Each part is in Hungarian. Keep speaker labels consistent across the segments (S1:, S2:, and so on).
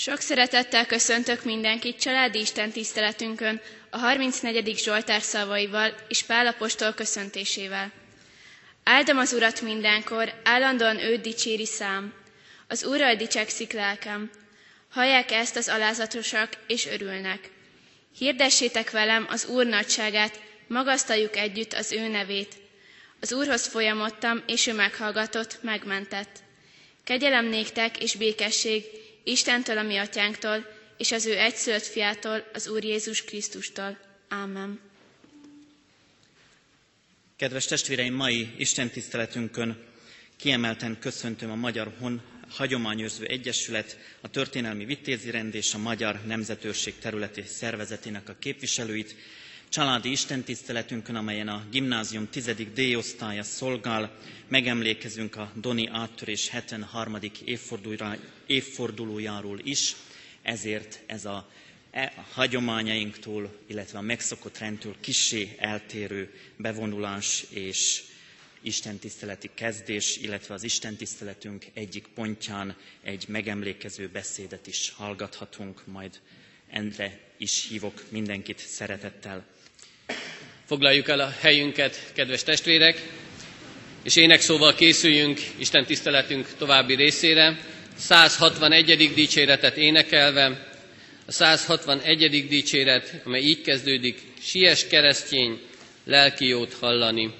S1: Sok szeretettel köszöntök mindenkit családi Isten tiszteletünkön, a 34. Zsoltár szavaival és Pálapostól köszöntésével. Áldom az Urat mindenkor, állandóan őt dicséri szám. Az Úrral dicsekszik lelkem. Hallják ezt az alázatosak, és örülnek. Hirdessétek velem az Úr nagyságát, magasztaljuk együtt az ő nevét. Az Úrhoz folyamodtam, és ő meghallgatott, megmentett. Kegyelem néktek és békesség Istentől, a mi atyánktól, és az ő egyszülött fiától, az Úr Jézus Krisztustól. Ámen.
S2: Kedves testvéreim, mai Isten tiszteletünkön kiemelten köszöntöm a Magyar Hon Hagyományőrző Egyesület, a Történelmi Vitézi Rend és a Magyar Nemzetőrség területi szervezetének a képviselőit, családi istentiszteletünkön, amelyen a gimnázium 10. D-osztálya szolgál, megemlékezünk a Doni áttörés 73. évfordulójáról is, ezért ez a e, hagyományainktól, illetve a megszokott rendtől kissé eltérő bevonulás és istentiszteleti kezdés, illetve az istentiszteletünk egyik pontján egy megemlékező beszédet is hallgathatunk, majd endre is hívok mindenkit szeretettel.
S3: Foglaljuk el a helyünket, kedves testvérek, és énekszóval készüljünk Isten tiszteletünk további részére. 161. dicséretet énekelve, a 161. dicséret, amely így kezdődik, Sies keresztény, lelki jót hallani.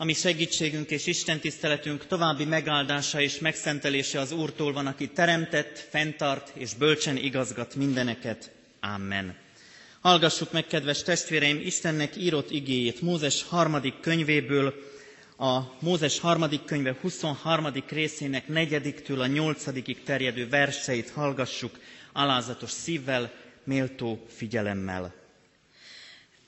S2: Ami segítségünk és Isten tiszteletünk további megáldása és megszentelése az Úrtól van, aki teremtett, fenntart és bölcsen igazgat mindeneket. Amen. Hallgassuk meg, kedves testvéreim, Istennek írott igéjét Mózes harmadik könyvéből, a Mózes harmadik könyve 23. részének negyediktől a nyolcadikig terjedő verseit hallgassuk alázatos szívvel, méltó figyelemmel.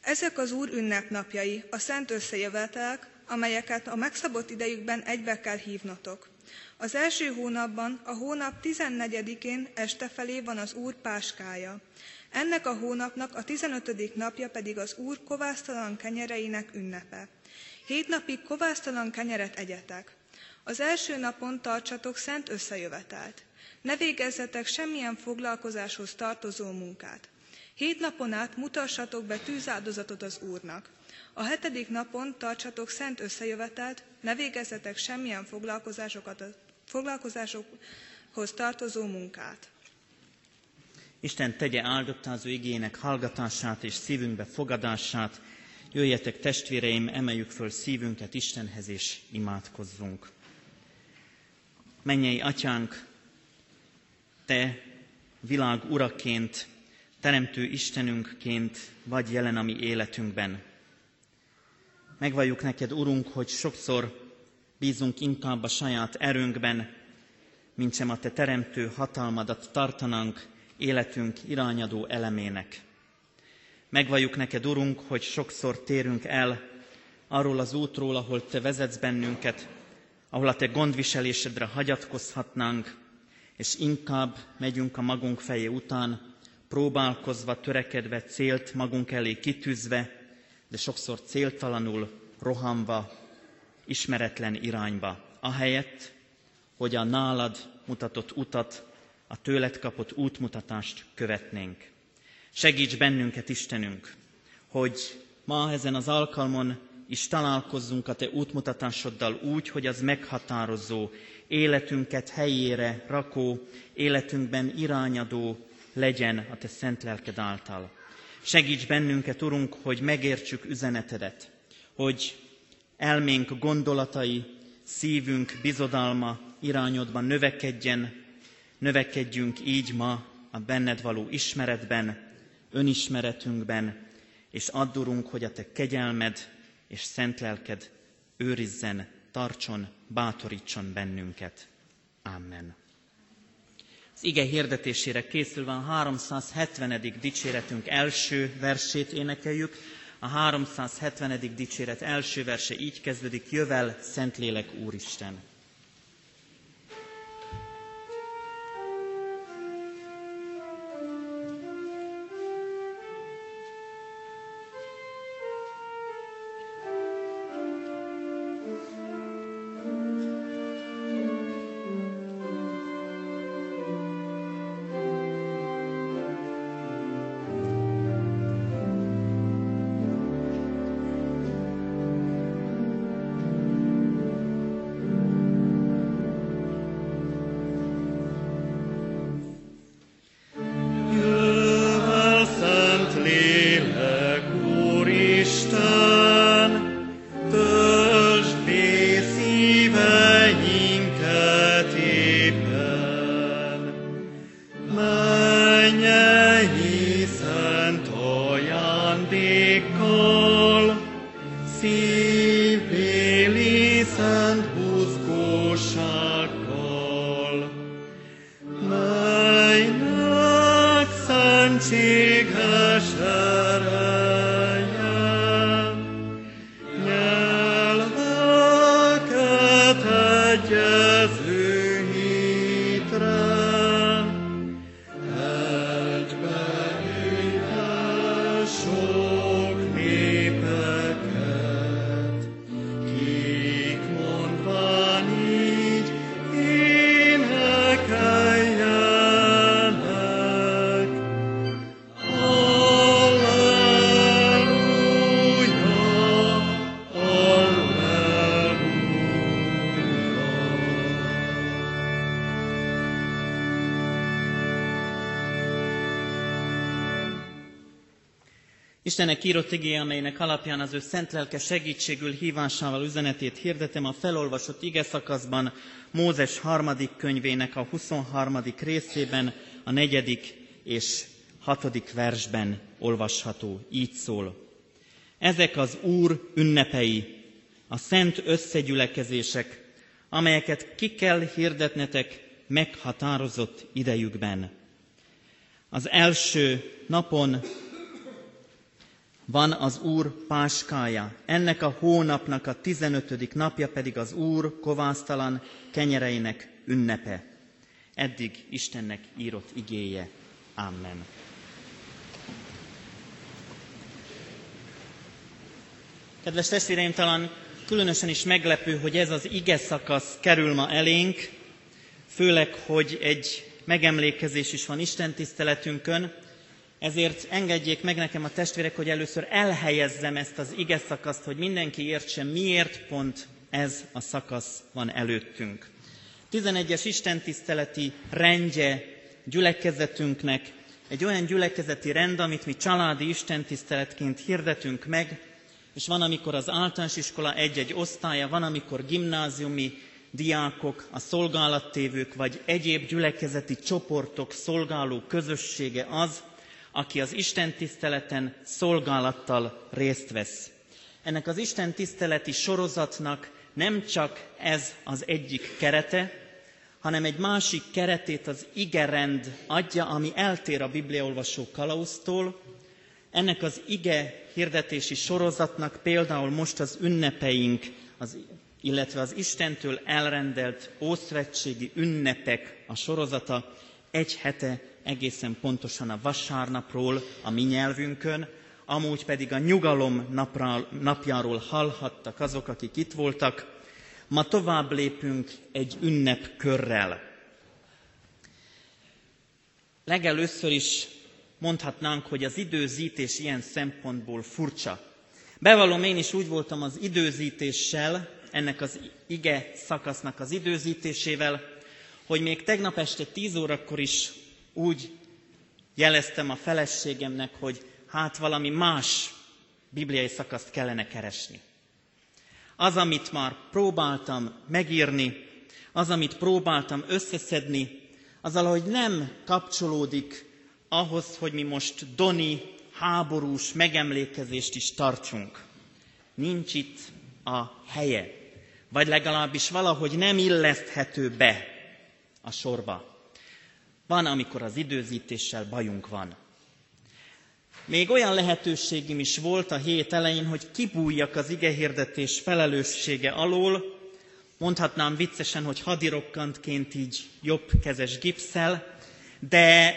S4: Ezek az Úr ünnepnapjai, a szent összejövetelek, amelyeket a megszabott idejükben egybe kell hívnotok. Az első hónapban, a hónap 14-én este felé van az Úr páskája. Ennek a hónapnak a 15. napja pedig az Úr kovásztalan kenyereinek ünnepe. Hét napig kovásztalan kenyeret egyetek. Az első napon tartsatok szent összejövetelt. Ne végezzetek semmilyen foglalkozáshoz tartozó munkát. Hét napon át mutassatok be tűzáldozatot az Úrnak. A hetedik napon tartsatok szent összejövetelt, ne végezzetek semmilyen foglalkozásokat, foglalkozásokhoz tartozó munkát.
S2: Isten tegye áldottá az ő igének hallgatását és szívünkbe fogadását. Jöjjetek testvéreim, emeljük föl szívünket Istenhez és imádkozzunk. Mennyei atyánk, te világ uraként, teremtő Istenünkként vagy jelen a mi életünkben. Megvalljuk neked, Urunk, hogy sokszor bízunk inkább a saját erőnkben, mint sem a te teremtő hatalmadat tartanánk életünk irányadó elemének. Megvalljuk neked, Urunk, hogy sokszor térünk el arról az útról, ahol te vezetsz bennünket, ahol a te gondviselésedre hagyatkozhatnánk, és inkább megyünk a magunk feje után, próbálkozva, törekedve, célt magunk elé kitűzve, de sokszor céltalanul, rohanva, ismeretlen irányba, ahelyett, hogy a nálad mutatott utat, a tőled kapott útmutatást követnénk. Segíts bennünket, Istenünk, hogy ma ezen az alkalmon is találkozzunk a Te útmutatásoddal úgy, hogy az meghatározó, életünket helyére rakó, életünkben irányadó legyen a Te szent lelked által. Segíts bennünket, Urunk, hogy megértsük üzenetedet, hogy elménk gondolatai, szívünk bizodalma irányodban növekedjen, növekedjünk így ma a benned való ismeretben, önismeretünkben, és addurunk, hogy a Te kegyelmed és szent lelked őrizzen, tartson, bátorítson bennünket. Amen. Az ige hirdetésére készülve a 370. dicséretünk első versét énekeljük. A 370. dicséret első verse így kezdődik, Jövel, Szentlélek Úristen! sol. Si Istennek írott igé, amelynek alapján az ő szent lelke segítségül hívásával üzenetét hirdetem a felolvasott ige szakaszban, Mózes harmadik könyvének a 23. részében, a negyedik és hatodik versben olvasható. Így szól. Ezek az Úr ünnepei, a szent összegyülekezések, amelyeket ki kell hirdetnetek meghatározott idejükben. Az első napon van az Úr páskája. Ennek a hónapnak a 15. napja pedig az Úr kovásztalan kenyereinek ünnepe. Eddig Istennek írott igéje. Amen. Kedves testvéreim, talán különösen is meglepő, hogy ez az ige szakasz kerül ma elénk, főleg, hogy egy megemlékezés is van Isten tiszteletünkön, ezért engedjék meg nekem a testvérek, hogy először elhelyezzem ezt az ige szakaszt, hogy mindenki értse, miért pont ez a szakasz van előttünk. 11-es istentiszteleti rendje gyülekezetünknek egy olyan gyülekezeti rend, amit mi családi istentiszteletként hirdetünk meg, és van, amikor az általános iskola egy-egy osztálya, van, amikor gimnáziumi diákok, a szolgálattévők vagy egyéb gyülekezeti csoportok szolgáló közössége az, aki az Isten tiszteleten szolgálattal részt vesz. Ennek az Isten tiszteleti sorozatnak nem csak ez az egyik kerete, hanem egy másik keretét az igerend adja, ami eltér a bibliaolvasó kalauztól. Ennek az ige hirdetési sorozatnak például most az ünnepeink, az, illetve az Istentől elrendelt ószvetségi ünnepek a sorozata egy hete egészen pontosan a vasárnapról a mi nyelvünkön, amúgy pedig a nyugalom napra, napjáról hallhattak azok, akik itt voltak. Ma tovább lépünk egy ünnepkörrel. Legelőször is mondhatnánk, hogy az időzítés ilyen szempontból furcsa. Bevallom, én is úgy voltam az időzítéssel, ennek az ige szakasznak az időzítésével, hogy még tegnap este 10 órakor is úgy jeleztem a feleségemnek, hogy hát valami más bibliai szakaszt kellene keresni. Az, amit már próbáltam megírni, az, amit próbáltam összeszedni, az valahogy nem kapcsolódik ahhoz, hogy mi most doni, háborús megemlékezést is tartsunk. Nincs itt a helye, vagy legalábbis valahogy nem illeszthető be a sorba. Van, amikor az időzítéssel bajunk van. Még olyan lehetőségim is volt a hét elején, hogy kibújjak az igehirdetés felelőssége alól, mondhatnám viccesen, hogy hadirokkantként így jobb kezes gipszel, de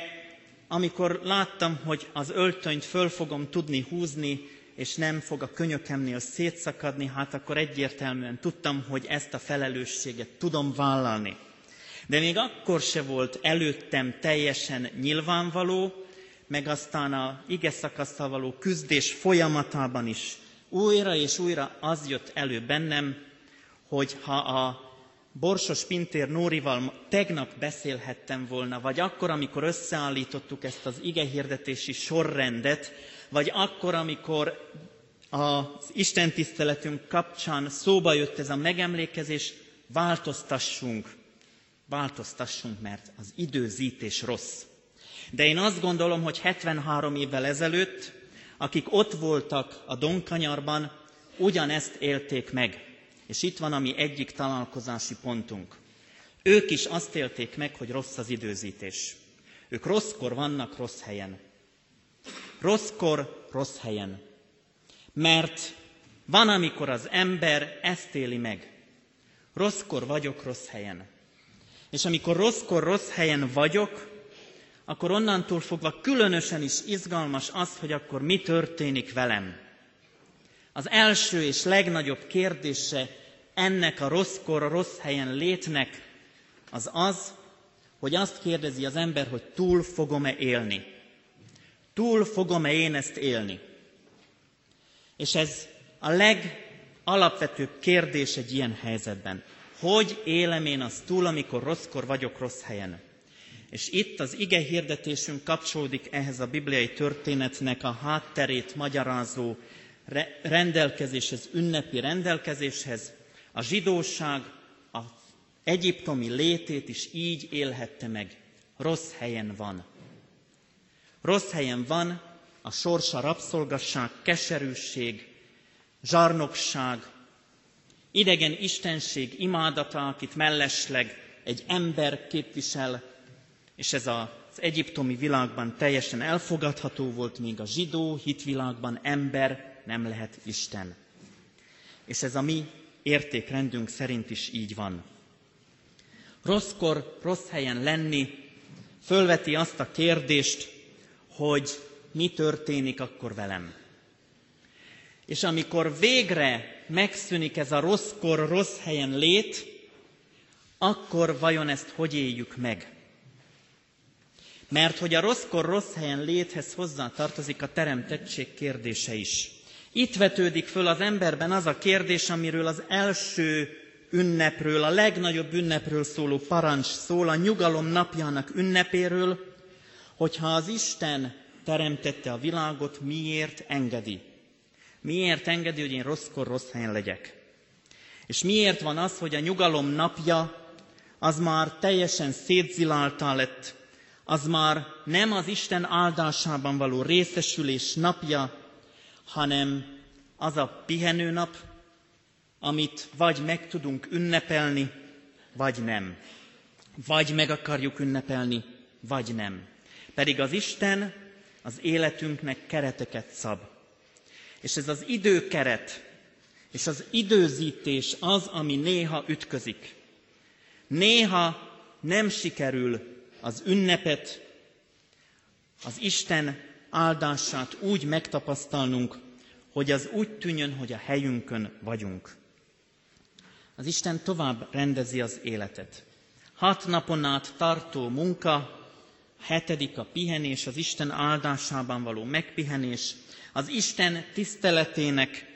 S2: amikor láttam, hogy az öltönyt föl fogom tudni húzni, és nem fog a könyökemnél szétszakadni, hát akkor egyértelműen tudtam, hogy ezt a felelősséget tudom vállalni. De még akkor se volt előttem teljesen nyilvánvaló, meg aztán a ige szakasztal való küzdés folyamatában is újra és újra az jött elő bennem, hogy ha a Borsos Pintér Nórival tegnap beszélhettem volna, vagy akkor, amikor összeállítottuk ezt az igehirdetési sorrendet, vagy akkor, amikor az istentiszteletünk kapcsán szóba jött ez a megemlékezés, változtassunk változtassunk, mert az időzítés rossz. De én azt gondolom, hogy 73 évvel ezelőtt, akik ott voltak a Donkanyarban, ugyanezt élték meg. És itt van a mi egyik találkozási pontunk. Ők is azt élték meg, hogy rossz az időzítés. Ők rosszkor vannak rossz helyen. Rosszkor rossz helyen. Mert van, amikor az ember ezt éli meg. Rosszkor vagyok rossz helyen. És amikor rosszkor rossz helyen vagyok, akkor onnantól fogva különösen is izgalmas az, hogy akkor mi történik velem. Az első és legnagyobb kérdése ennek a rosszkor, a rossz helyen létnek az az, hogy azt kérdezi az ember, hogy túl fogom-e élni. Túl fogom-e én ezt élni? És ez a legalapvetőbb kérdés egy ilyen helyzetben. Hogy élem én azt túl, amikor rosszkor vagyok rossz helyen? És itt az ige hirdetésünk kapcsolódik ehhez a bibliai történetnek a hátterét magyarázó rendelkezéshez, ünnepi rendelkezéshez. A zsidóság a egyiptomi létét is így élhette meg. Rossz helyen van. Rossz helyen van a sorsa rabszolgasság, keserűség, zsarnokság, idegen istenség imádata, akit mellesleg egy ember képvisel, és ez az egyiptomi világban teljesen elfogadható volt, míg a zsidó hitvilágban ember nem lehet Isten. És ez a mi értékrendünk szerint is így van. Rosszkor, rossz helyen lenni fölveti azt a kérdést, hogy mi történik akkor velem. És amikor végre megszűnik ez a rosszkor, rossz helyen lét, akkor vajon ezt hogy éljük meg? Mert hogy a rosszkor, rossz helyen léthez hozzá tartozik a teremtettség kérdése is. Itt vetődik föl az emberben az a kérdés, amiről az első ünnepről, a legnagyobb ünnepről szóló parancs szól, a nyugalom napjának ünnepéről, hogyha az Isten teremtette a világot, miért engedi? Miért engedi, hogy én rosszkor rossz helyen legyek? És miért van az, hogy a nyugalom napja az már teljesen szétziláltá lett, az már nem az Isten áldásában való részesülés napja, hanem az a pihenő nap, amit vagy meg tudunk ünnepelni, vagy nem. Vagy meg akarjuk ünnepelni, vagy nem. Pedig az Isten az életünknek kereteket szab. És ez az időkeret, és az időzítés az, ami néha ütközik. Néha nem sikerül az ünnepet, az Isten áldását úgy megtapasztalnunk, hogy az úgy tűnjön, hogy a helyünkön vagyunk. Az Isten tovább rendezi az életet. Hat napon át tartó munka, hetedik a pihenés, az Isten áldásában való megpihenés, az Isten tiszteletének,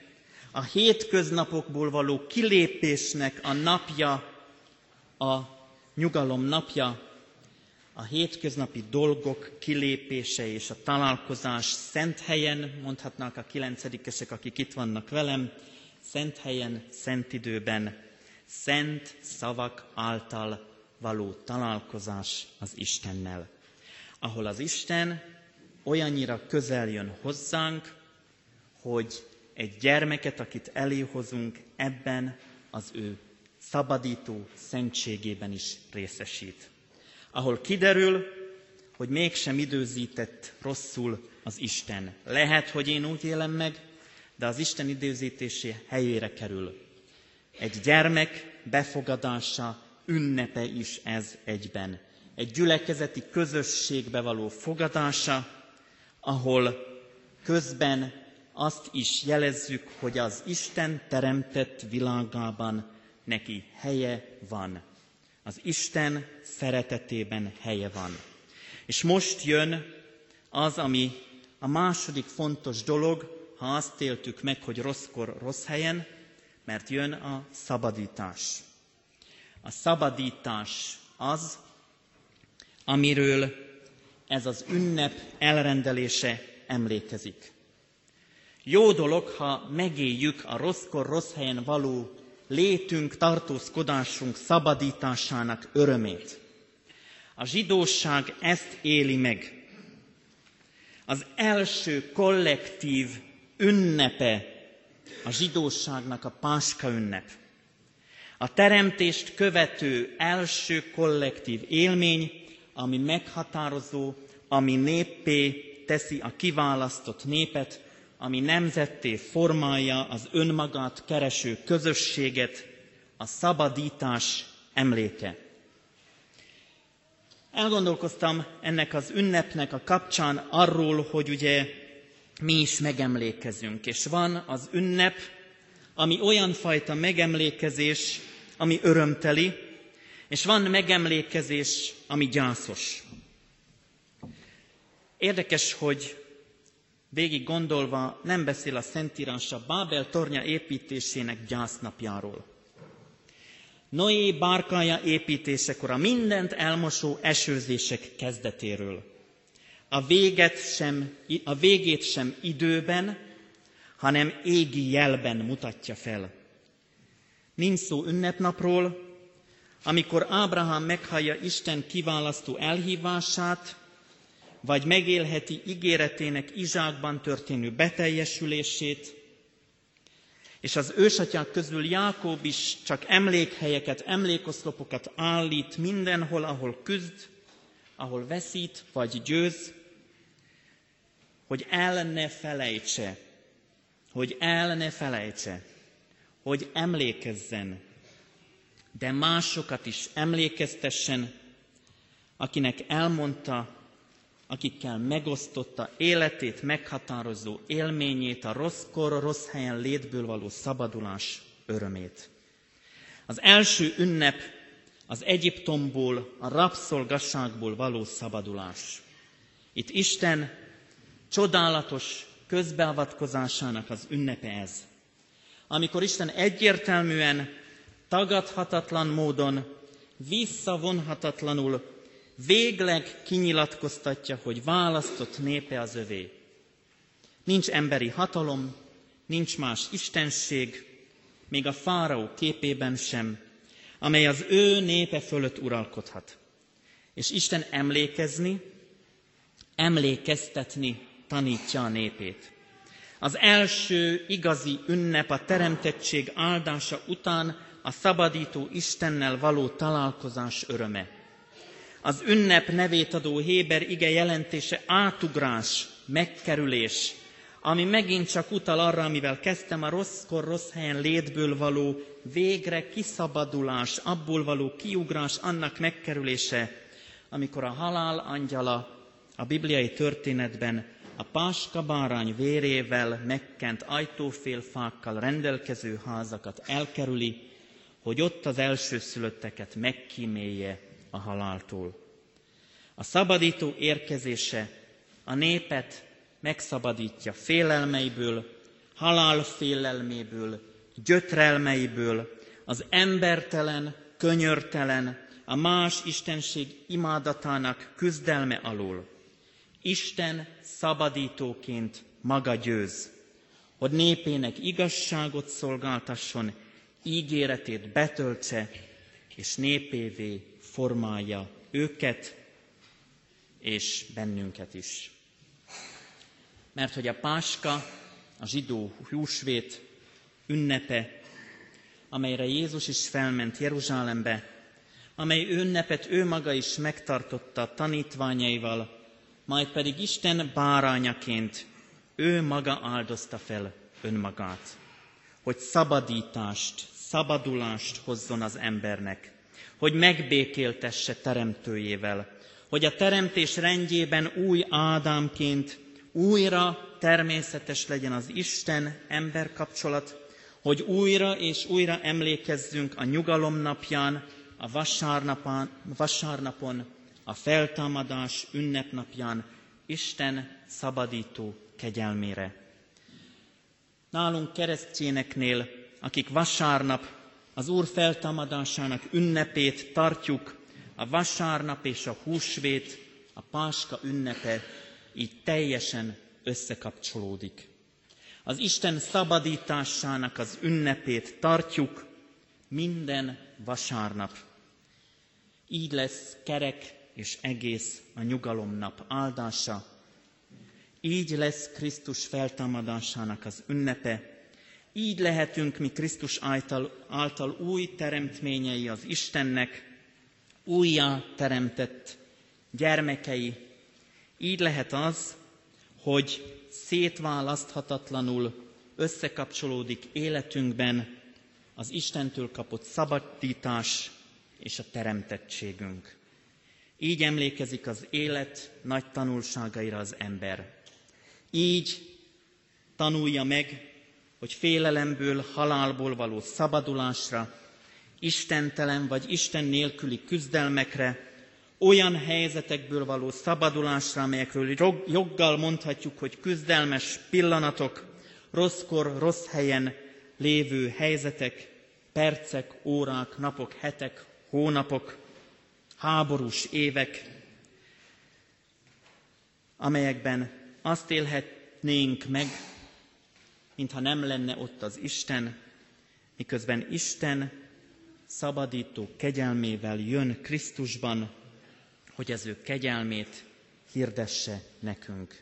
S2: a hétköznapokból való kilépésnek a napja, a nyugalom napja, a hétköznapi dolgok kilépése és a találkozás szent helyen, mondhatnák a kilencedikesek, akik itt vannak velem, szent helyen, szent időben, szent szavak által való találkozás az Istennel. Ahol az Isten olyannyira közel jön hozzánk, hogy egy gyermeket, akit eléhozunk, ebben az ő szabadító szentségében is részesít. Ahol kiderül, hogy mégsem időzített rosszul az Isten. Lehet, hogy én úgy élem meg, de az Isten időzítésé helyére kerül. Egy gyermek befogadása, ünnepe is ez egyben egy gyülekezeti közösségbe való fogadása, ahol közben azt is jelezzük, hogy az Isten teremtett világában neki helye van. Az Isten szeretetében helye van. És most jön az, ami a második fontos dolog, ha azt éltük meg, hogy rosszkor rossz helyen, mert jön a szabadítás. A szabadítás az, amiről ez az ünnep elrendelése emlékezik. Jó dolog, ha megéljük a rosszkor rossz helyen való létünk, tartózkodásunk szabadításának örömét. A zsidóság ezt éli meg. Az első kollektív ünnepe a zsidóságnak a Páska ünnep. A teremtést követő első kollektív élmény ami meghatározó, ami néppé teszi a kiválasztott népet, ami nemzetté formálja az önmagát kereső közösséget, a szabadítás emléke. Elgondolkoztam ennek az ünnepnek a kapcsán arról, hogy ugye mi is megemlékezünk, és van az ünnep, ami olyan fajta megemlékezés, ami örömteli, és van megemlékezés, ami gyászos. Érdekes, hogy végig gondolva nem beszél a Szentírás a Bábel tornya építésének gyásznapjáról. Noé bárkája építésekor, a mindent elmosó esőzések kezdetéről. A, véget sem, a végét sem időben, hanem égi jelben mutatja fel. Nincs szó ünnepnapról, amikor Ábrahám meghallja Isten kiválasztó elhívását, vagy megélheti ígéretének Izsákban történő beteljesülését, és az ősatyák közül Jákob is csak emlékhelyeket, emlékoszlopokat állít mindenhol, ahol küzd, ahol veszít vagy győz, hogy el ne felejtse, hogy el ne felejtse, hogy emlékezzen, de másokat is emlékeztessen, akinek elmondta, akikkel megosztotta életét meghatározó élményét, a rosszkor, rossz helyen létből való szabadulás örömét. Az első ünnep az Egyiptomból, a rabszolgasságból való szabadulás. Itt Isten csodálatos közbeavatkozásának az ünnepe ez. Amikor Isten egyértelműen, tagadhatatlan módon, visszavonhatatlanul végleg kinyilatkoztatja, hogy választott népe az övé. Nincs emberi hatalom, nincs más istenség, még a fáraó képében sem, amely az ő népe fölött uralkodhat. És Isten emlékezni, emlékeztetni tanítja a népét. Az első igazi ünnep a teremtettség áldása után a szabadító Istennel való találkozás öröme. Az ünnep nevét adó Héber ige jelentése átugrás, megkerülés, ami megint csak utal arra, amivel kezdtem, a rosszkor, rossz helyen létből való végre kiszabadulás, abból való kiugrás, annak megkerülése, amikor a halál angyala a bibliai történetben a páska bárány vérével megkent ajtófélfákkal rendelkező házakat elkerüli, hogy ott az elsőszülötteket megkímélje a haláltól. A szabadító érkezése a népet megszabadítja félelmeiből, halál félelméből, gyötrelmeiből, az embertelen, könyörtelen, a más istenség imádatának küzdelme alól. Isten szabadítóként maga győz, hogy népének igazságot szolgáltasson, ígéretét betöltse, és népévé formálja őket és bennünket is. Mert hogy a Páska, a zsidó húsvét ünnepe, amelyre Jézus is felment Jeruzsálembe, amely ünnepet ő maga is megtartotta tanítványaival, majd pedig Isten bárányaként ő maga áldozta fel önmagát, hogy szabadítást, szabadulást hozzon az embernek, hogy megbékéltesse teremtőjével, hogy a teremtés rendjében új Ádámként újra természetes legyen az Isten-ember kapcsolat, hogy újra és újra emlékezzünk a nyugalom napján, a vasárnapon, vasárnapon, a feltámadás ünnepnapján Isten szabadító kegyelmére. Nálunk keresztjéneknél, akik vasárnap az Úr feltámadásának ünnepét tartjuk, a vasárnap és a húsvét, a páska ünnepe így teljesen összekapcsolódik. Az Isten szabadításának az ünnepét tartjuk minden vasárnap. Így lesz kerek és egész a nyugalomnap áldása. Így lesz Krisztus feltámadásának az ünnepe, így lehetünk mi Krisztus által, által új teremtményei az Istennek, újjá teremtett gyermekei. Így lehet az, hogy szétválaszthatatlanul összekapcsolódik életünkben az Istentől kapott szabadítás és a teremtettségünk. Így emlékezik az élet nagy tanulságaira az ember. Így tanulja meg hogy félelemből, halálból való szabadulásra, istentelen vagy Isten nélküli küzdelmekre, olyan helyzetekből való szabadulásra, amelyekről joggal mondhatjuk, hogy küzdelmes pillanatok, rosszkor, rossz helyen lévő helyzetek, percek, órák, napok, hetek, hónapok, háborús évek, amelyekben azt élhetnénk meg, mintha nem lenne ott az Isten, miközben Isten szabadító kegyelmével jön Krisztusban, hogy az ő kegyelmét hirdesse nekünk.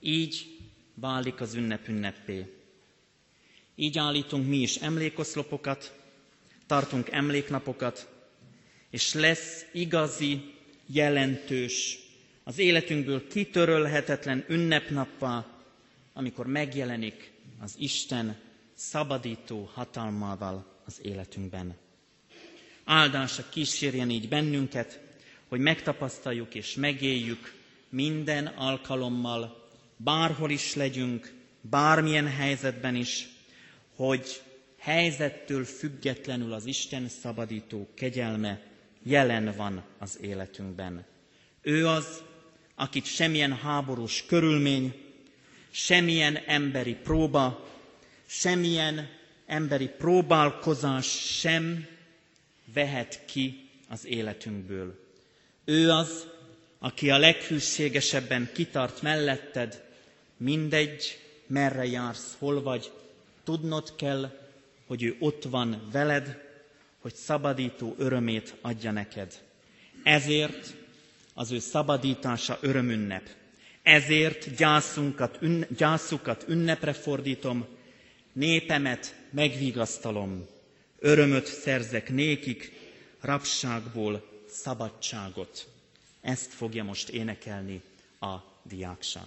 S2: Így válik az ünnep ünnepé. Így állítunk mi is emlékoszlopokat, tartunk emléknapokat, és lesz igazi, jelentős, az életünkből kitörölhetetlen ünnepnappá, amikor megjelenik az Isten szabadító hatalmával az életünkben. Áldása kísérjen így bennünket, hogy megtapasztaljuk és megéljük minden alkalommal, bárhol is legyünk, bármilyen helyzetben is, hogy helyzettől függetlenül az Isten szabadító kegyelme jelen van az életünkben. Ő az, akit semmilyen háborús körülmény, semmilyen emberi próba, semmilyen emberi próbálkozás sem vehet ki az életünkből. Ő az, aki a leghűségesebben kitart melletted, mindegy, merre jársz, hol vagy, tudnod kell, hogy ő ott van veled, hogy szabadító örömét adja neked. Ezért az ő szabadítása örömünnep. Ezért gyászunkat, ünne, gyászukat ünnepre fordítom, népemet megvigasztalom, örömöt szerzek nékik, rabságból szabadságot. Ezt fogja most énekelni a diákság.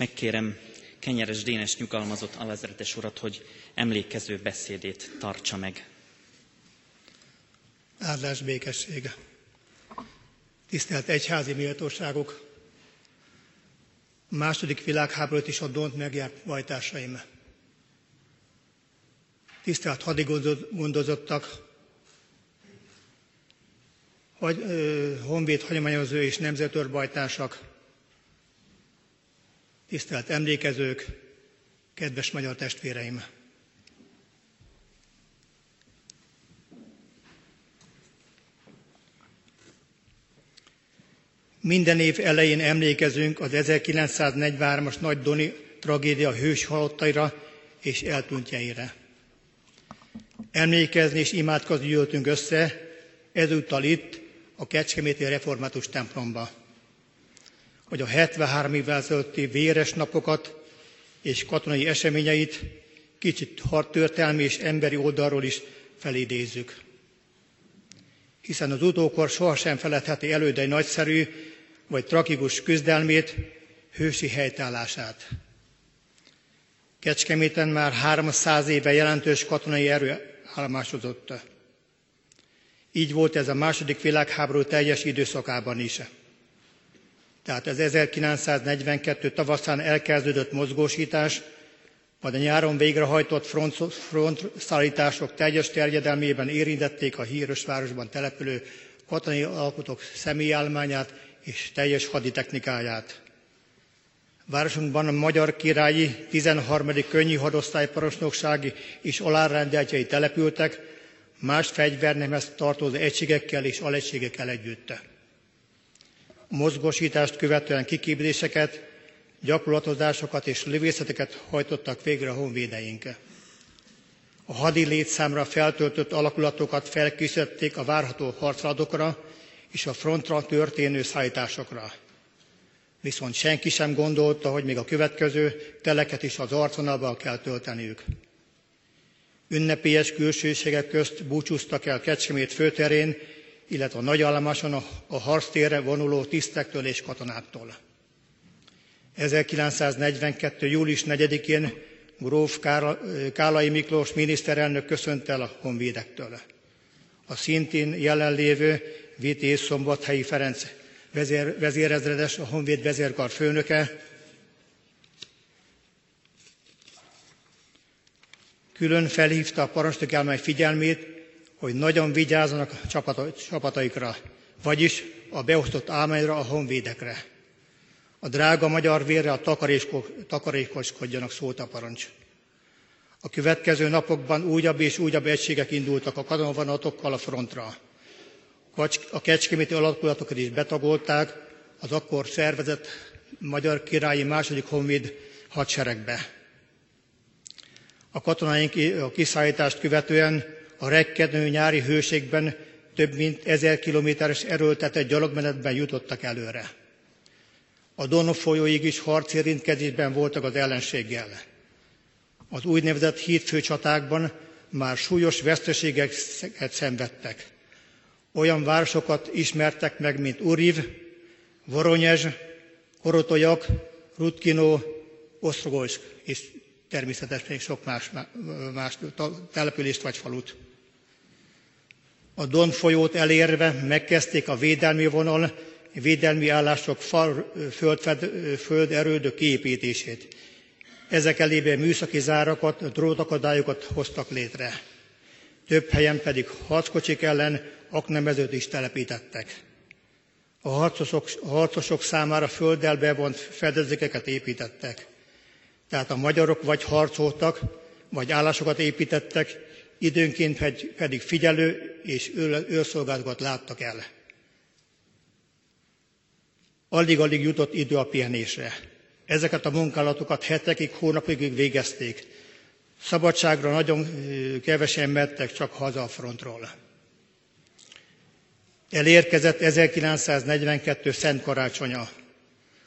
S2: Megkérem Kenyeres Dénes nyugalmazott alezredes urat, hogy emlékező beszédét tartsa meg.
S5: Áldás békessége. Tisztelt egyházi méltóságok! A második világháborút is a Dont megjárt bajtársaim. Tisztelt hadigondozottak, hogy, honvéd hagyományozó és nemzetőrbajtársak, tisztelt emlékezők, kedves magyar testvéreim! Minden év elején emlékezünk az 1943-as Nagy Doni tragédia hős halottaira és eltűntjeire. Emlékezni és imádkozni gyűltünk össze, ezúttal itt, a Kecskeméti Református templomba, hogy a 73 évvel ezelőtti véres napokat és katonai eseményeit kicsit történelmi és emberi oldalról is felidézzük. Hiszen az utókor sohasem feledheti elődei nagyszerű vagy tragikus küzdelmét, hősi helytállását. Kecskeméten már 300 éve jelentős katonai erő állomásozott. Így volt ez a második világháború teljes időszakában is. Tehát az 1942 tavaszán elkezdődött mozgósítás majd a nyáron végrehajtott front, front szállítások teljes terjedelmében érintették a híres városban települő katonai alkotók személyállományát és teljes haditechnikáját. Városunkban a magyar királyi 13. könnyű hadosztályparancsnoksági és alárendeltjei települtek, más fegyvernemhez tartozó egységekkel és alegységekkel együtt. Mozgósítást követően kiképzéseket, gyakorlatozásokat és lövészeteket hajtottak végre a honvédeink. A hadi létszámra feltöltött alakulatokat felkészítették a várható harcradokra és a frontra történő szállításokra. Viszont senki sem gondolta, hogy még a következő teleket is az arcvonalba kell tölteniük. Ünnepélyes külsőségek közt búcsúztak el Kecskemét főterén, illetve a nagyállomáson a, harctérre vonuló tisztektől és katonáktól. 1942. július 4-én gróf Kálai Miklós miniszterelnök köszönt el a honvédektől. A szintén jelenlévő Vitéz Szombathelyi Ferenc vezér, vezérezredes, a Honvéd vezérkar főnöke, külön felhívta a parancsnok figyelmét, hogy nagyon vigyázzanak a csapataikra, vagyis a beosztott álmányra, a honvédekre. A drága magyar vérre a takarékoskodjanak, szólt a parancs. A következő napokban újabb és újabb egységek indultak a katonavonatokkal a frontra. A kecskeméti alakulatokat is betagolták az akkor szervezett Magyar Királyi második honvéd hadseregbe. A katonáink a kiszállítást követően a rekkenő nyári hőségben több mint ezer kilométeres erőltetett gyalogmenetben jutottak előre. A Don folyóig is harci érintkezésben voltak az ellenséggel. Az úgynevezett hídfőcsatákban már súlyos veszteségeket szenvedtek. Olyan városokat ismertek meg, mint Uriv, Voronyezs, Korotoyak, Rutkino, Osztrogolsk, és természetesen még sok más, más települést vagy falut. A Don folyót elérve megkezdték a védelmi vonal, védelmi állások fal, földfed, földerődő kiépítését. Ezek elébe műszaki zárakat, drótakadályokat hoztak létre. Több helyen pedig harckocsik ellen aknemezőt is telepítettek. A harcosok, a harcosok számára földdel bevont fedezékeket építettek. Tehát a magyarok vagy harcoltak, vagy állásokat építettek, időnként pedig figyelő és őrszolgálatokat láttak el. Alig-alig jutott idő a pihenésre. Ezeket a munkálatokat hetekig, hónapig végezték. Szabadságra nagyon kevesen mentek csak haza a frontról. Elérkezett 1942. Szent Karácsonya.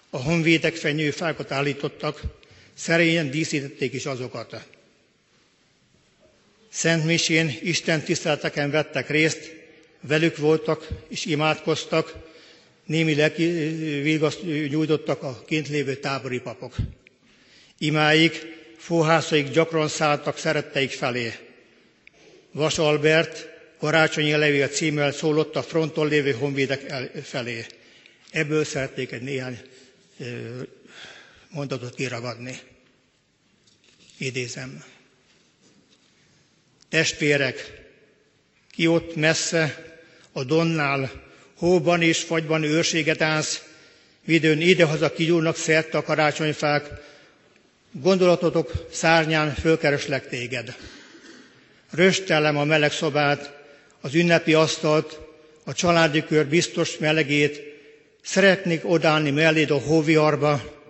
S5: A honvédek fenyőfákat állítottak, szerényen díszítették is azokat. Szent Misén Isten tiszteleteken vettek részt, velük voltak és imádkoztak, némi lelki nyújtottak a kint lévő tábori papok. Imáik, fóhászaik gyakran szálltak szeretteik felé. Vas Albert karácsonyi levél címmel szólott a fronton lévő honvédek felé. Ebből szeretnék egy néhány mondatot kiragadni. Idézem. Testvérek, ki ott messze, a Donnál, hóban és fagyban őrséget állsz, vidőn idehaza kigyúlnak szerte a karácsonyfák, gondolatotok szárnyán fölkereslek téged. Röstellem a meleg szobát, az ünnepi asztalt, a családi kör biztos melegét, szeretnék odállni melléd a hóviarba,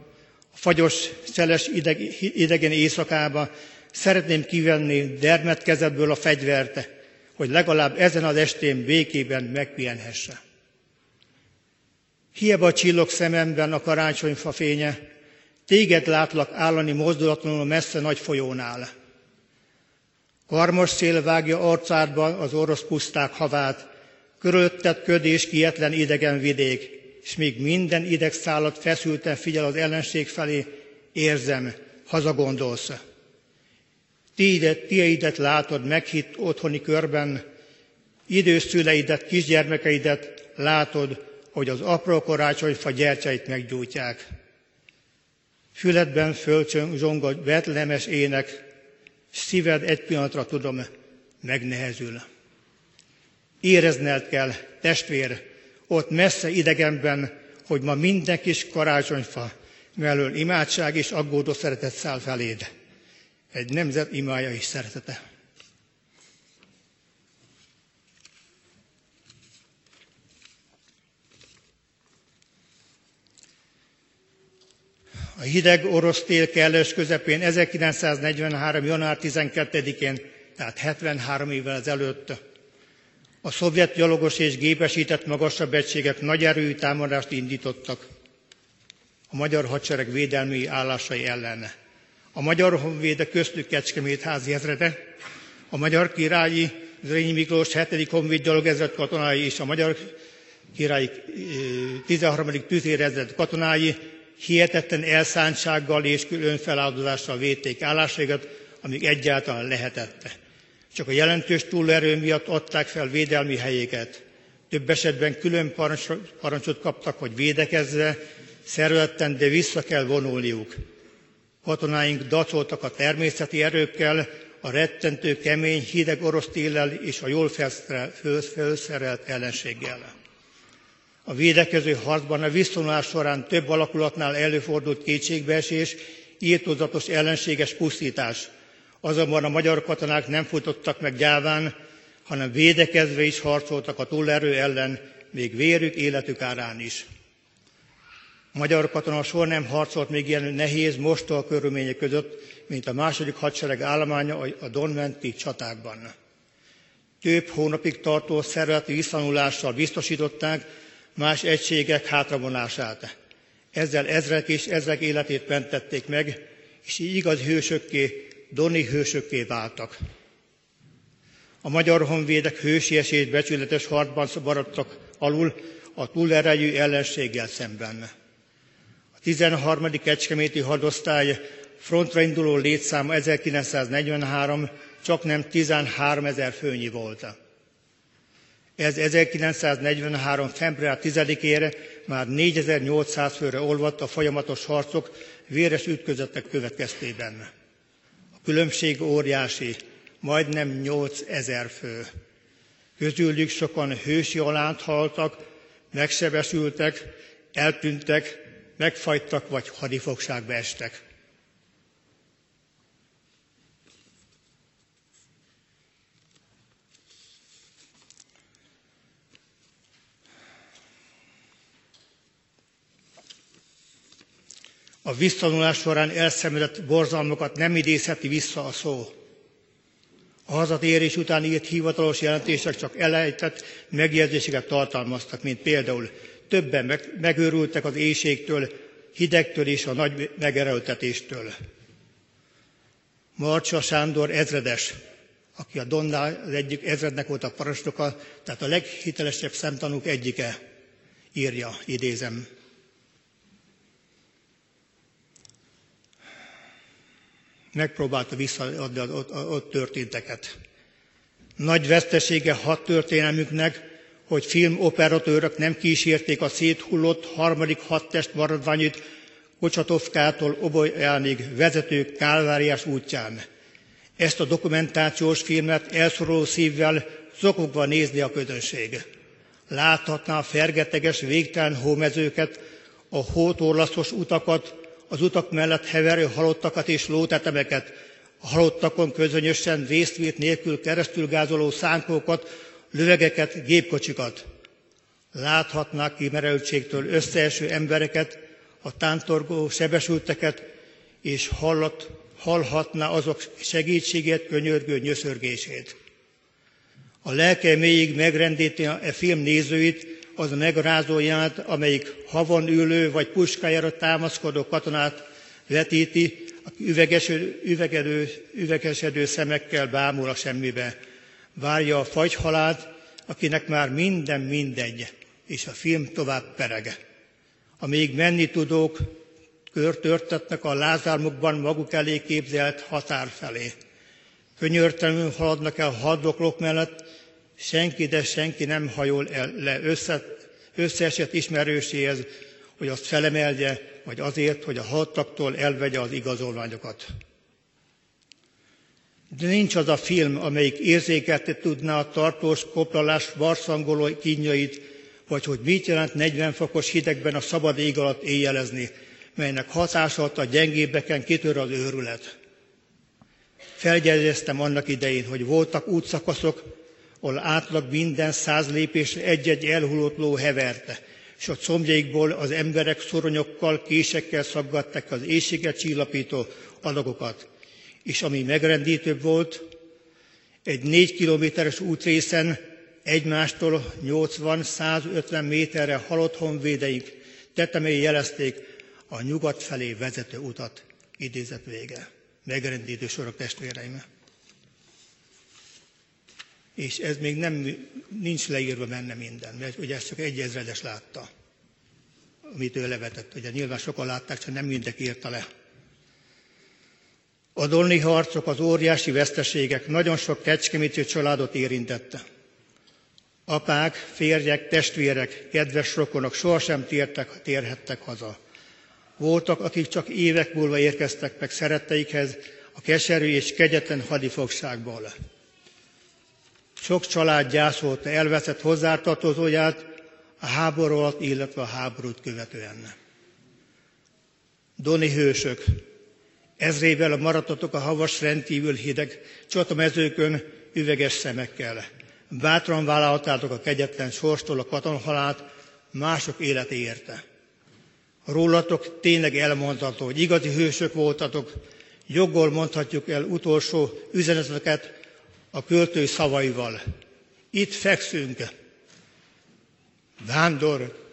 S5: fagyos, szeles ideg, idegen éjszakába, szeretném kivenni dermet kezedből a fegyvert, hogy legalább ezen az estén békében megpihenhesse. Hiába csillog szememben a karácsonyfa fénye, téged látlak állani mozdulatlanul messze nagy folyónál. Karmos szél vágja arcádba az orosz puszták havát, körülötted köd és kietlen idegen vidék, és még minden idegszállat feszülten figyel az ellenség felé, érzem, hazagondolsz. Tiédet, tiédet látod meghitt otthoni körben, idős szüleidet, kisgyermekeidet látod, hogy az apró karácsonyfa gyertyeit meggyújtják. Füledben fölcsön zsonga betlemes ének, szíved egy pillanatra tudom, megnehezül. Érezned kell, testvér, ott messze idegenben, hogy ma minden kis karácsonyfa mellől imádság és aggódó szeretet száll feléd. Egy nemzet imája és szeretete. A hideg orosz tél kellős közepén 1943. január 12-én, tehát 73 évvel ezelőtt a szovjet gyalogos és gépesített magasabb egységek nagy erőű támadást indítottak a magyar hadsereg védelmi állásai ellen. A magyar honvéde köztük Kecskemét házi ezrede, a magyar királyi Zrínyi Miklós 7. honvéd gyalogezred katonái és a magyar királyi 13. tüzérezred katonái hihetetlen elszántsággal és külön feláldozással védték állásaikat, amíg egyáltalán lehetett. Csak a jelentős túlerő miatt adták fel védelmi helyéket. Több esetben külön parancsot kaptak, hogy védekezve, szervetten, de vissza kell vonulniuk. Katonáink dacoltak a természeti erőkkel, a rettentő, kemény, hideg orosz téllel és a jól felszerelt ellenséggel. A védekező harcban a visszonulás során több alakulatnál előfordult kétségbeesés, írtózatos ellenséges pusztítás. Azonban a magyar katonák nem futottak meg gyáván, hanem védekezve is harcoltak a túlerő ellen, még vérük, életük árán is. A magyar katona soha nem harcolt még ilyen nehéz, mostal körülmények között, mint a második hadsereg állománya a Donmenti csatákban. Több hónapig tartó szervezeti visszanulással biztosították, más egységek hátravonását. Ezzel ezrek és ezrek életét mentették meg, és így igaz hősökké, doni hősökké váltak. A magyar honvédek hősies és becsületes harcban maradtak alul a túlerejű ellenséggel szemben. A 13. Kecskeméti hadosztály frontra induló létszáma 1943 csak nem 13 ezer főnyi volt. Ez 1943. február 10-ére már 4800 főre olvadt a folyamatos harcok véres ütközetek következtében. Különbség óriási, majdnem 8000 fő. Közülük sokan hősi alánt haltak, megsebesültek, eltűntek, megfagytak vagy hadifogságba estek. A visszanulás során elszenvedett borzalmakat nem idézheti vissza a szó. A hazatérés után írt hivatalos jelentések csak elejtett megjegyzéseket tartalmaztak, mint például többen megőrültek az éjségtől, hidegtől és a nagy megerőltetéstől. Marcsa Sándor ezredes, aki a Donnál az egyik ezrednek volt a parancsnoka, tehát a leghitelesebb szemtanúk egyike, írja, idézem. Megpróbálta visszaadni az ott, történteket. Nagy vesztesége hat történelmünknek, hogy filmoperatőrök nem kísérték a széthullott harmadik hadtest maradványit Kocsatovkától Obolyánig vezető kálváriás útján. Ezt a dokumentációs filmet elszoruló szívvel zokogva nézni a közönség. Láthatná a fergeteges, végtelen hómezőket, a hótorlaszos utakat, az utak mellett heverő halottakat és lótetemeket, a halottakon közönösen résztvét nélkül keresztül gázoló szánkókat, lövegeket, gépkocsikat. Láthatnák kimerültségtől összeeső embereket, a tántorgó sebesülteket, és hallat, hallhatná azok segítségét, könyörgő nyöszörgését. A lelke mélyig megrendíti a film nézőit, az a megrázó jelenet, amelyik havon ülő vagy puskájára támaszkodó katonát vetíti, aki üvegeső, üvegedő, üvegesedő szemekkel bámul a semmibe. Várja a fagyhalált, akinek már minden mindegy, és a film tovább pereg. Amíg menni tudók, körtörtetnek a lázármukban maguk elé képzelt határ felé. Könyörtelenül haladnak el haddoklók mellett, senki, de senki nem hajol el le össze, összeesett ismerőséhez, hogy azt felemelje, vagy azért, hogy a haltaktól elvegye az igazolványokat. De nincs az a film, amelyik érzékeltet tudná a tartós koplalás varszangoló kínjait, vagy hogy mit jelent 40 fokos hidegben a szabad ég alatt éjjelezni, melynek hatása a gyengébbeken kitör az őrület. Felgyezeztem annak idején, hogy voltak útszakaszok, ahol átlag minden száz lépésre egy-egy elhullott ló heverte, és a combjaikból az emberek szoronyokkal, késekkel szaggatták az éjséget csillapító adagokat. És ami megrendítőbb volt, egy négy kilométeres útrészen egymástól 80-150 méterre halott honvédeik tetemei jelezték a nyugat felé vezető utat. Idézet vége. Megrendítő sorok testvéreim. És ez még nem, nincs leírva benne minden, mert ugye ezt csak egy ezredes látta, amit ő levetett. Ugye nyilván sokan látták, csak nem mindenki írta le. A dolni harcok, az óriási veszteségek nagyon sok kecskeméti családot érintette. Apák, férjek, testvérek, kedves rokonok sohasem tértek, térhettek haza. Voltak, akik csak évek múlva érkeztek meg szeretteikhez a keserű és kegyetlen hadifogságból. Sok család gyászolta elveszett hozzátartozóját a háború alatt, illetve a háborút követően. Doni hősök, ezrével maradtatok a havas rendkívül hideg csatamezőkön üveges szemekkel. Bátran vállaltátok a kegyetlen sorstól a katonhalát, mások élete érte. Rólatok tényleg elmondható, hogy igazi hősök voltatok, joggal mondhatjuk el utolsó üzeneteket a költő szavaival. Itt fekszünk. Vándor,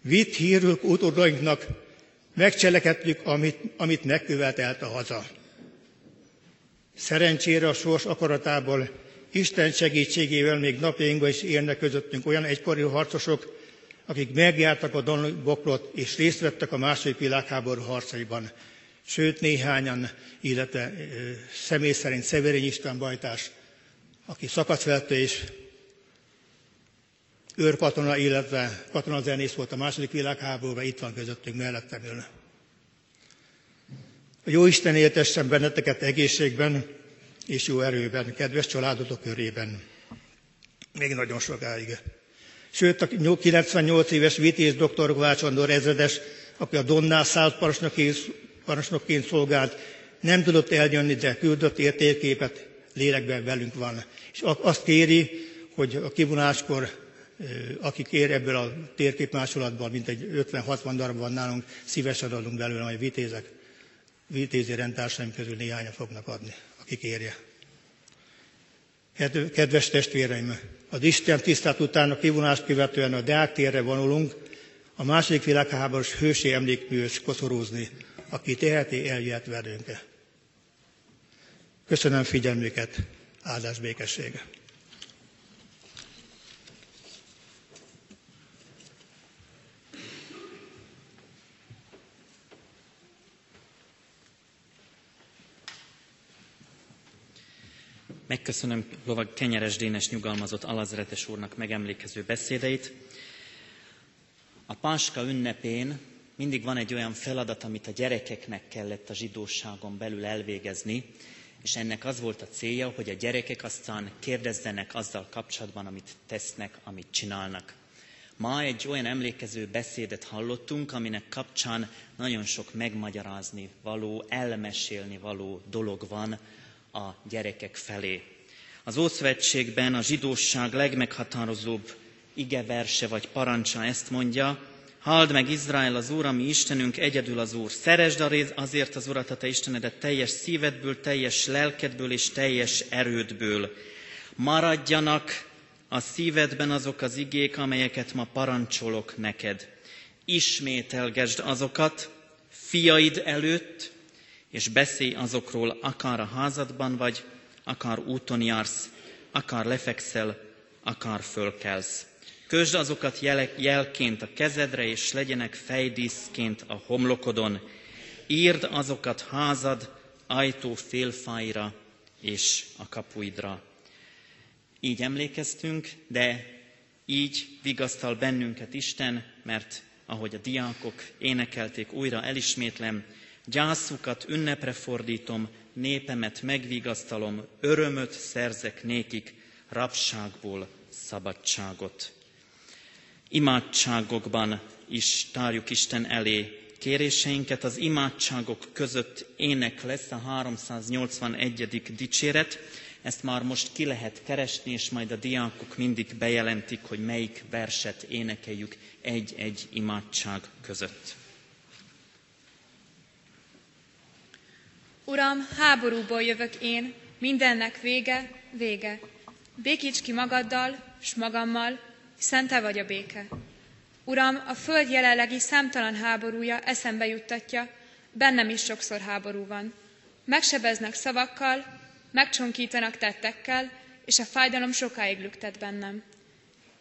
S5: vitt hírük utódainknak, megcselekedtük, amit, amit megkövetelt a haza. Szerencsére a sors akaratából, Isten segítségével még napjainkban is élnek közöttünk olyan egykori harcosok, akik megjártak a Don bokrot és részt vettek a második világháború harcaiban. Sőt, néhányan, illetve személy szerint Szeverény István bajtás, aki szakaszvelte és őrkatona, illetve katonazenész volt a második világháborúban, itt van közöttünk mellettem ül. A jó Isten éltessen benneteket egészségben és jó erőben, kedves családotok körében. Még nagyon sokáig. Sőt, a 98 éves vitéz dr. Kovács Andor ezredes, aki a Donnál szállt parancsnokként szolgált, nem tudott eljönni, de küldött értékképet, lélekben velünk van. És azt kéri, hogy a kivonáskor, aki kér ebből a térképmásolatból, mint egy 50-60 darab van nálunk, szívesen adunk belőle, majd vitézek. Vitézi rendtársaim közül néhányan fognak adni, aki kérje. Kedves testvéreim, az Isten tisztát után a kivonást követően a Deák térre vonulunk, a második világháborús hősi emlékműhöz koszorúzni, aki teheti eljöhet velünk. Köszönöm figyelmüket, áldás békessége!
S2: Megköszönöm lovag Kenyeres Dénes nyugalmazott alazeretes úrnak megemlékező beszédeit. A Páska ünnepén mindig van egy olyan feladat, amit a gyerekeknek kellett a zsidóságon belül elvégezni, és ennek az volt a célja, hogy a gyerekek aztán kérdezzenek azzal kapcsolatban, amit tesznek, amit csinálnak. Ma egy olyan emlékező beszédet hallottunk, aminek kapcsán nagyon sok megmagyarázni való, elmesélni való dolog van a gyerekek felé. Az Ószövetségben a zsidóság legmeghatározóbb igeverse vagy parancsa ezt mondja, Halld meg Izrael az Úr, ami Istenünk, egyedül az Úr. Szeresd azért az Urat, a te Istenedet teljes szívedből, teljes lelkedből és teljes erődből. Maradjanak a szívedben azok az igék, amelyeket ma parancsolok neked. Ismételgesd azokat fiaid előtt, és beszélj azokról, akár a házadban vagy, akár úton jársz, akár lefekszel, akár fölkelsz. Kösd azokat jelként a kezedre, és legyenek fejdíszként a homlokodon. Írd azokat házad ajtó félfájra és a kapuidra. Így emlékeztünk, de így vigasztal bennünket Isten, mert ahogy a diákok énekelték újra elismétlem, gyászukat ünnepre fordítom, népemet megvigasztalom, örömöt szerzek nékik, rabságból szabadságot. Imádságokban is tárjuk Isten elé kéréseinket. Az imádságok között ének lesz a 381. dicséret. Ezt már most ki lehet keresni, és majd a diákok mindig bejelentik, hogy melyik verset énekeljük egy-egy imádság között.
S6: Uram, háborúból jövök én, mindennek vége, vége. Békíts ki magaddal, s magammal, hiszen te vagy a béke. Uram, a föld jelenlegi számtalan háborúja eszembe juttatja, bennem is sokszor háború van. Megsebeznek szavakkal, megcsonkítanak tettekkel, és a fájdalom sokáig lüktet bennem.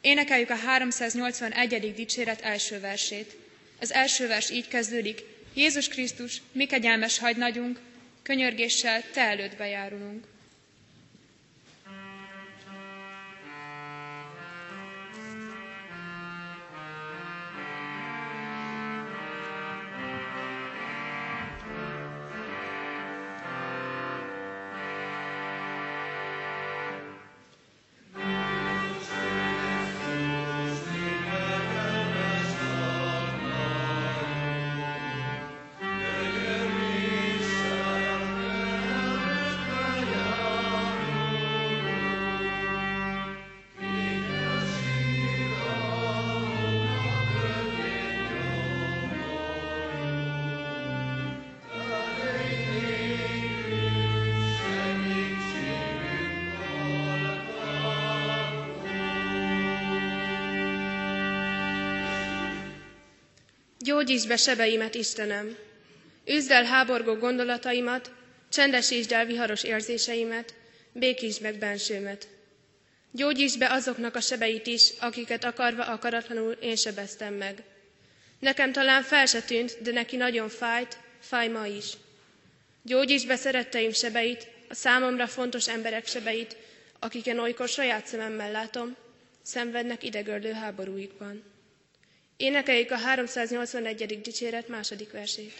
S6: Énekeljük a 381. dicséret első versét. Az első vers így kezdődik. Jézus Krisztus, mi kegyelmes hagynagyunk, könyörgéssel te előtt bejárulunk.
S7: Gyógyítsd be sebeimet, Istenem! Üzd el háborgó gondolataimat, csendesítsd el viharos érzéseimet, békítsd meg bensőmet. Gyógyítsd be azoknak a sebeit is, akiket akarva akaratlanul én sebeztem meg. Nekem talán fel se tűnt, de neki nagyon fájt, fáj ma is. Gyógyítsd be szeretteim sebeit, a számomra fontos emberek sebeit, akiken olykor saját szememmel látom, szenvednek idegörlő háborúikban. Énekeljük a 381. dicséret második versét.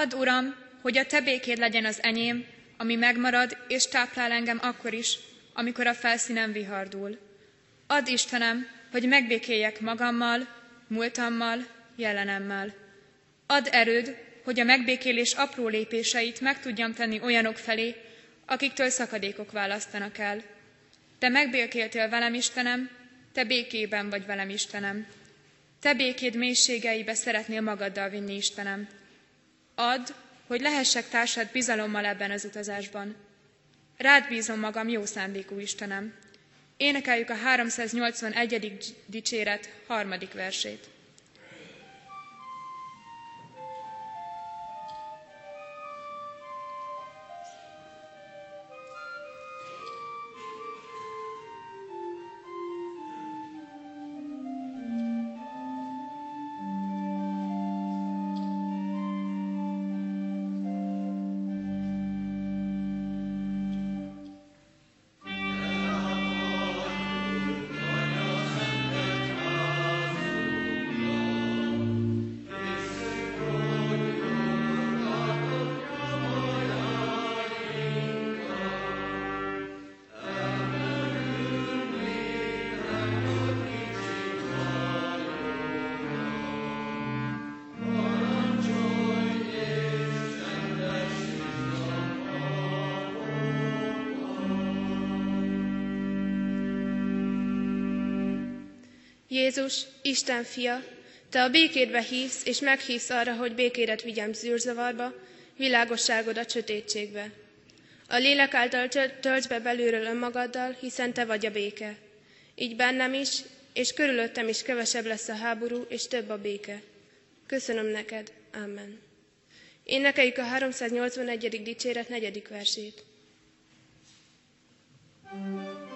S7: Add, Uram, hogy a Te békéd legyen az enyém, ami megmarad és táplál engem akkor is, amikor a felszínen vihardul. Add, Istenem, hogy megbékéljek magammal, múltammal, jelenemmel. Add erőd, hogy a megbékélés apró lépéseit meg tudjam tenni olyanok felé, akiktől szakadékok választanak el. Te megbékéltél velem, Istenem, te békében vagy velem, Istenem. Te békéd mélységeibe szeretnél magaddal vinni, Istenem. Add, hogy lehessek társad bizalommal ebben az utazásban. Rád bízom magam, jó szándékú Istenem. Énekeljük a 381. dicséret harmadik versét. Jézus, Isten fia, te a békédbe hívsz, és meghívsz arra, hogy békédet vigyem zűrzavarba, világosságod a sötétségbe. A lélek által tölts be belülről önmagaddal, hiszen te vagy a béke. Így bennem is, és körülöttem is kevesebb lesz a háború, és több a béke. Köszönöm neked. Amen. Énekeljük a 381. dicséret negyedik versét. thank you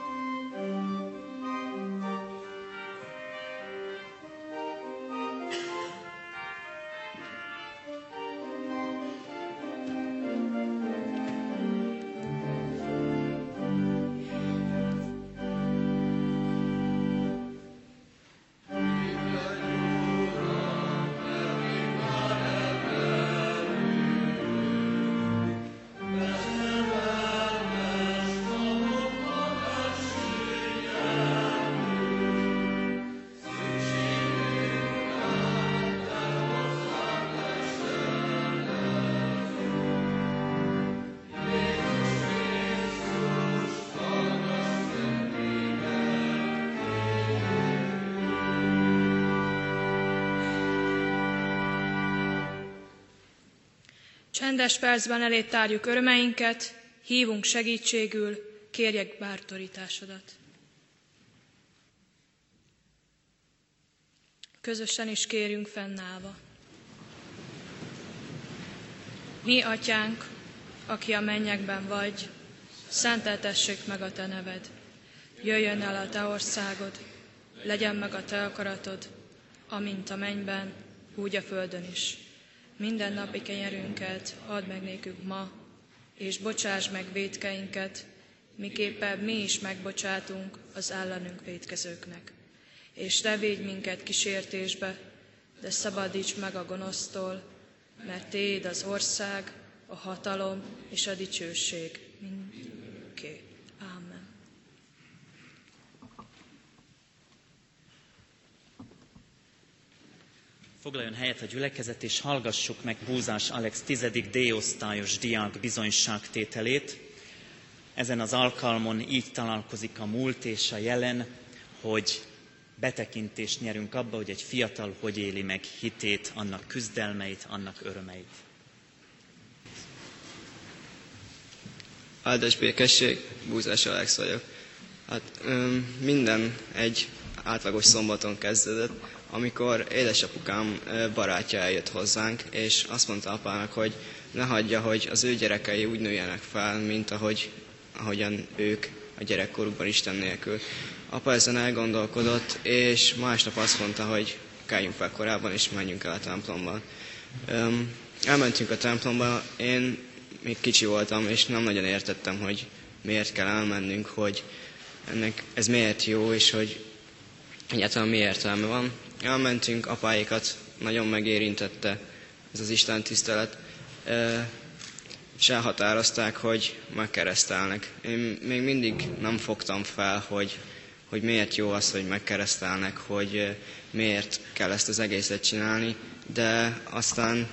S8: Csendes percben elé tárjuk örömeinket, hívunk segítségül, kérjek bátorításodat. Közösen is kérjünk fennállva. Mi, atyánk, aki a mennyekben vagy, szenteltessék meg a te neved. Jöjjön el a te országod, legyen meg a te akaratod, amint a mennyben, úgy a földön is. Minden napi kenyerünket add meg nékünk ma, és bocsáss meg védkeinket, miképpen mi is megbocsátunk az ellenünk védkezőknek. És ne védj minket kísértésbe, de szabadíts meg a gonosztól, mert Téd az ország, a hatalom és a dicsőség
S2: Foglaljon helyet a gyülekezet, és hallgassuk meg Búzás Alex 10. D-osztályos diák bizonyságtételét. Ezen az alkalmon így találkozik a múlt és a jelen, hogy betekintést nyerünk abba, hogy egy fiatal hogy éli meg hitét, annak küzdelmeit, annak örömeit.
S9: Áldás békesség, Búzás Alex vagyok. Hát minden egy átlagos szombaton kezdődött, amikor édesapukám barátja eljött hozzánk, és azt mondta apának, hogy ne hagyja, hogy az ő gyerekei úgy nőjenek fel, mint ahogy, ahogyan ők a gyerekkorukban Isten nélkül. Apa ezen elgondolkodott, és másnap azt mondta, hogy keljünk fel korábban, és menjünk el a templomba. Um, elmentünk a templomba, én még kicsi voltam, és nem nagyon értettem, hogy miért kell elmennünk, hogy ennek ez miért jó, és hogy egyáltalán mi értelme van elmentünk, apáikat nagyon megérintette ez az Isten tisztelet, és elhatározták, hogy megkeresztelnek. Én még mindig nem fogtam fel, hogy, hogy miért jó az, hogy megkeresztelnek, hogy miért kell ezt az egészet csinálni, de aztán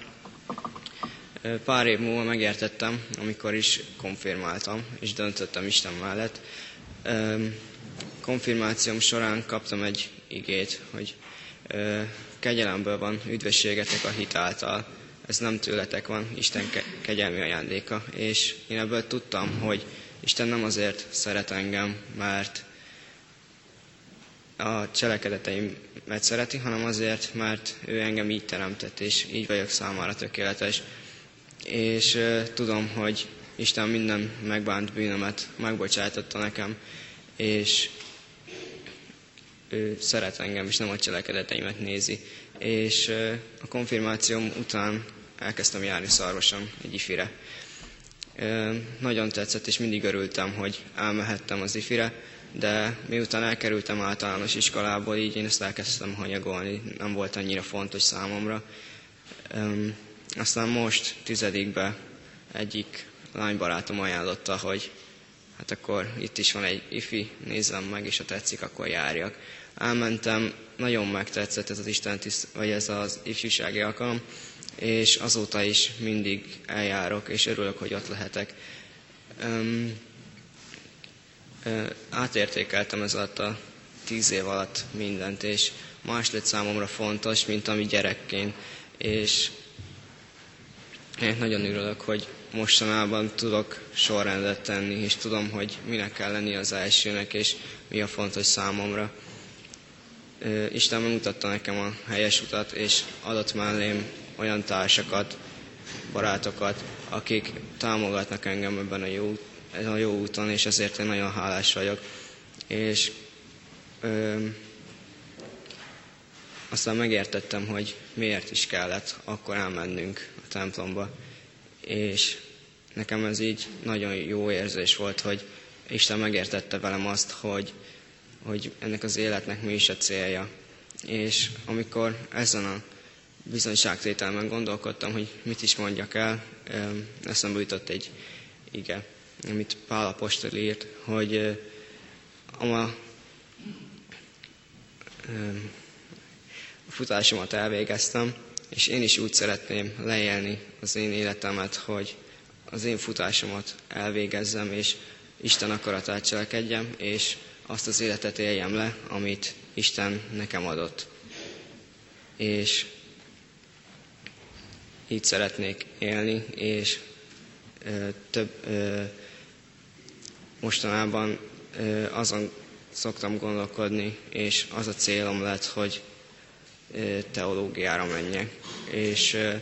S9: pár év múlva megértettem, amikor is konfirmáltam, és döntöttem Isten mellett. Konfirmációm során kaptam egy igét, hogy kegyelemből van üdvösségetek a hit által. Ez nem tőletek van, Isten kegyelmi ajándéka. És én ebből tudtam, hogy Isten nem azért szeret engem, mert a cselekedeteimet szereti, hanem azért, mert ő engem így teremtett, és így vagyok számára tökéletes. És tudom, hogy Isten minden megbánt bűnömet megbocsájtotta nekem, és ő szeret engem, és nem a cselekedeteimet nézi. És a konfirmációm után elkezdtem járni szarvasan egy ifire. Nagyon tetszett, és mindig örültem, hogy elmehettem az ifire, de miután elkerültem általános iskolából, így én ezt elkezdtem hanyagolni, nem volt annyira fontos számomra. Aztán most tizedikbe egyik lánybarátom ajánlotta, hogy hát akkor itt is van egy ifi, nézzem meg, és ha tetszik, akkor járjak elmentem, nagyon megtetszett ez az Isten tiszt, vagy ez az ifjúsági alkalom, és azóta is mindig eljárok, és örülök, hogy ott lehetek. Um, átértékeltem ez alatt a tíz év alatt mindent, és más lett számomra fontos, mint ami gyerekként. És én nagyon örülök, hogy mostanában tudok sorrendet tenni, és tudom, hogy minek kell lenni az elsőnek, és mi a fontos számomra. Isten megmutatta nekem a helyes utat, és adott mellém olyan társakat, barátokat, akik támogatnak engem ebben a jó, ezen a jó úton, és ezért én nagyon hálás vagyok. És ö, aztán megértettem, hogy miért is kellett akkor elmennünk a templomba. És nekem ez így nagyon jó érzés volt, hogy Isten megértette velem azt, hogy, hogy ennek az életnek mi is a célja. És amikor ezen a bizonyságtételben gondolkodtam, hogy mit is mondjak el, eszembe jutott egy ige, amit Pál Apostol írt, hogy a, a futásomat elvégeztem, és én is úgy szeretném leélni az én életemet, hogy az én futásomat elvégezzem, és Isten akaratát cselekedjem, és azt az életet éljem le, amit Isten nekem adott. És így szeretnék élni, és ö, több ö, mostanában ö, azon szoktam gondolkodni, és az a célom lett, hogy ö, teológiára menjek. És ö,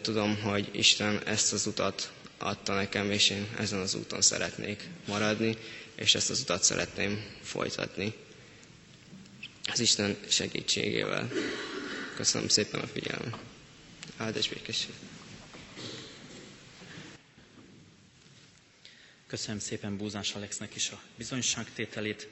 S9: tudom, hogy Isten ezt az utat adta nekem, és én ezen az úton szeretnék maradni, és ezt az utat szeretném folytatni. Az Isten segítségével. Köszönöm szépen a figyelmet áldás békesség.
S2: Köszönöm szépen Búzás Alexnek is a bizonyságtételét.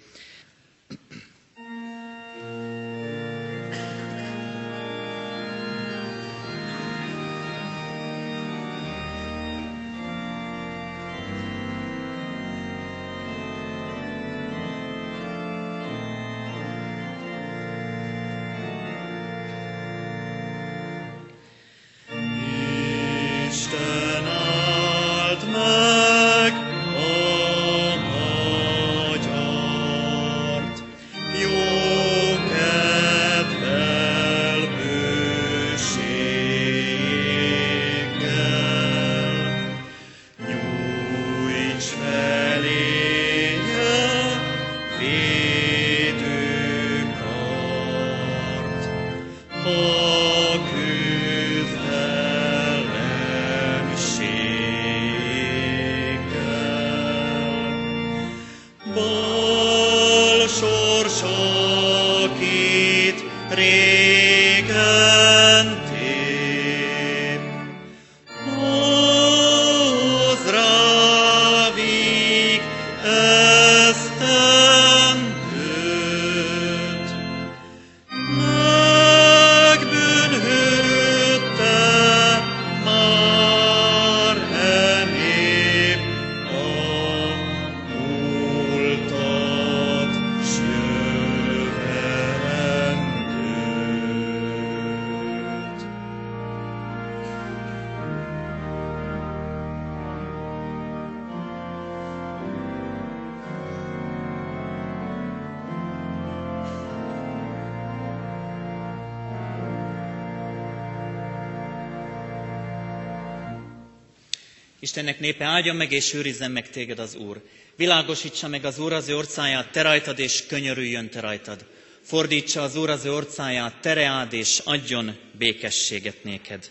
S2: Istennek népe áldjon meg és őrizzen meg téged az Úr. Világosítsa meg az Úr az ő orcáját te rajtad, és könyörüljön te rajtad. Fordítsa az Úr az ő orcáját, tereád, és adjon békességet néked.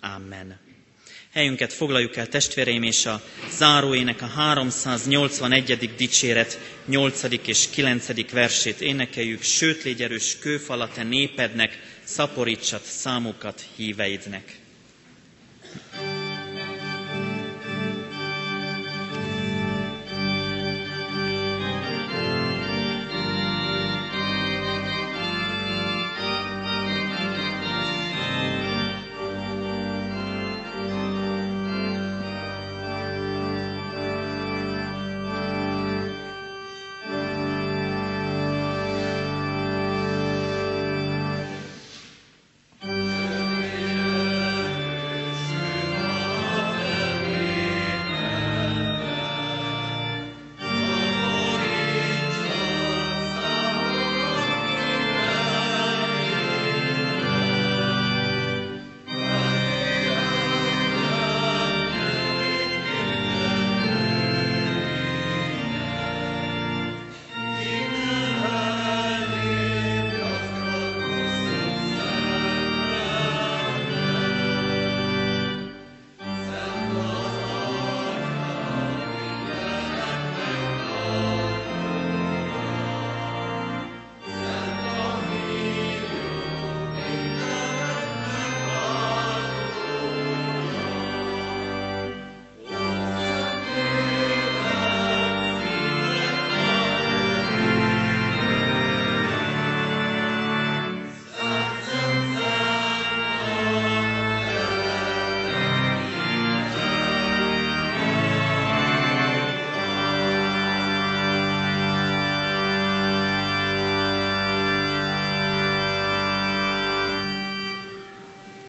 S2: Amen. Helyünket foglaljuk el testvéreim, és a záróének a 381. dicséret 8. és 9. versét énekeljük. Sőt, légy erős kőfala te népednek, szaporítsat számukat híveidnek.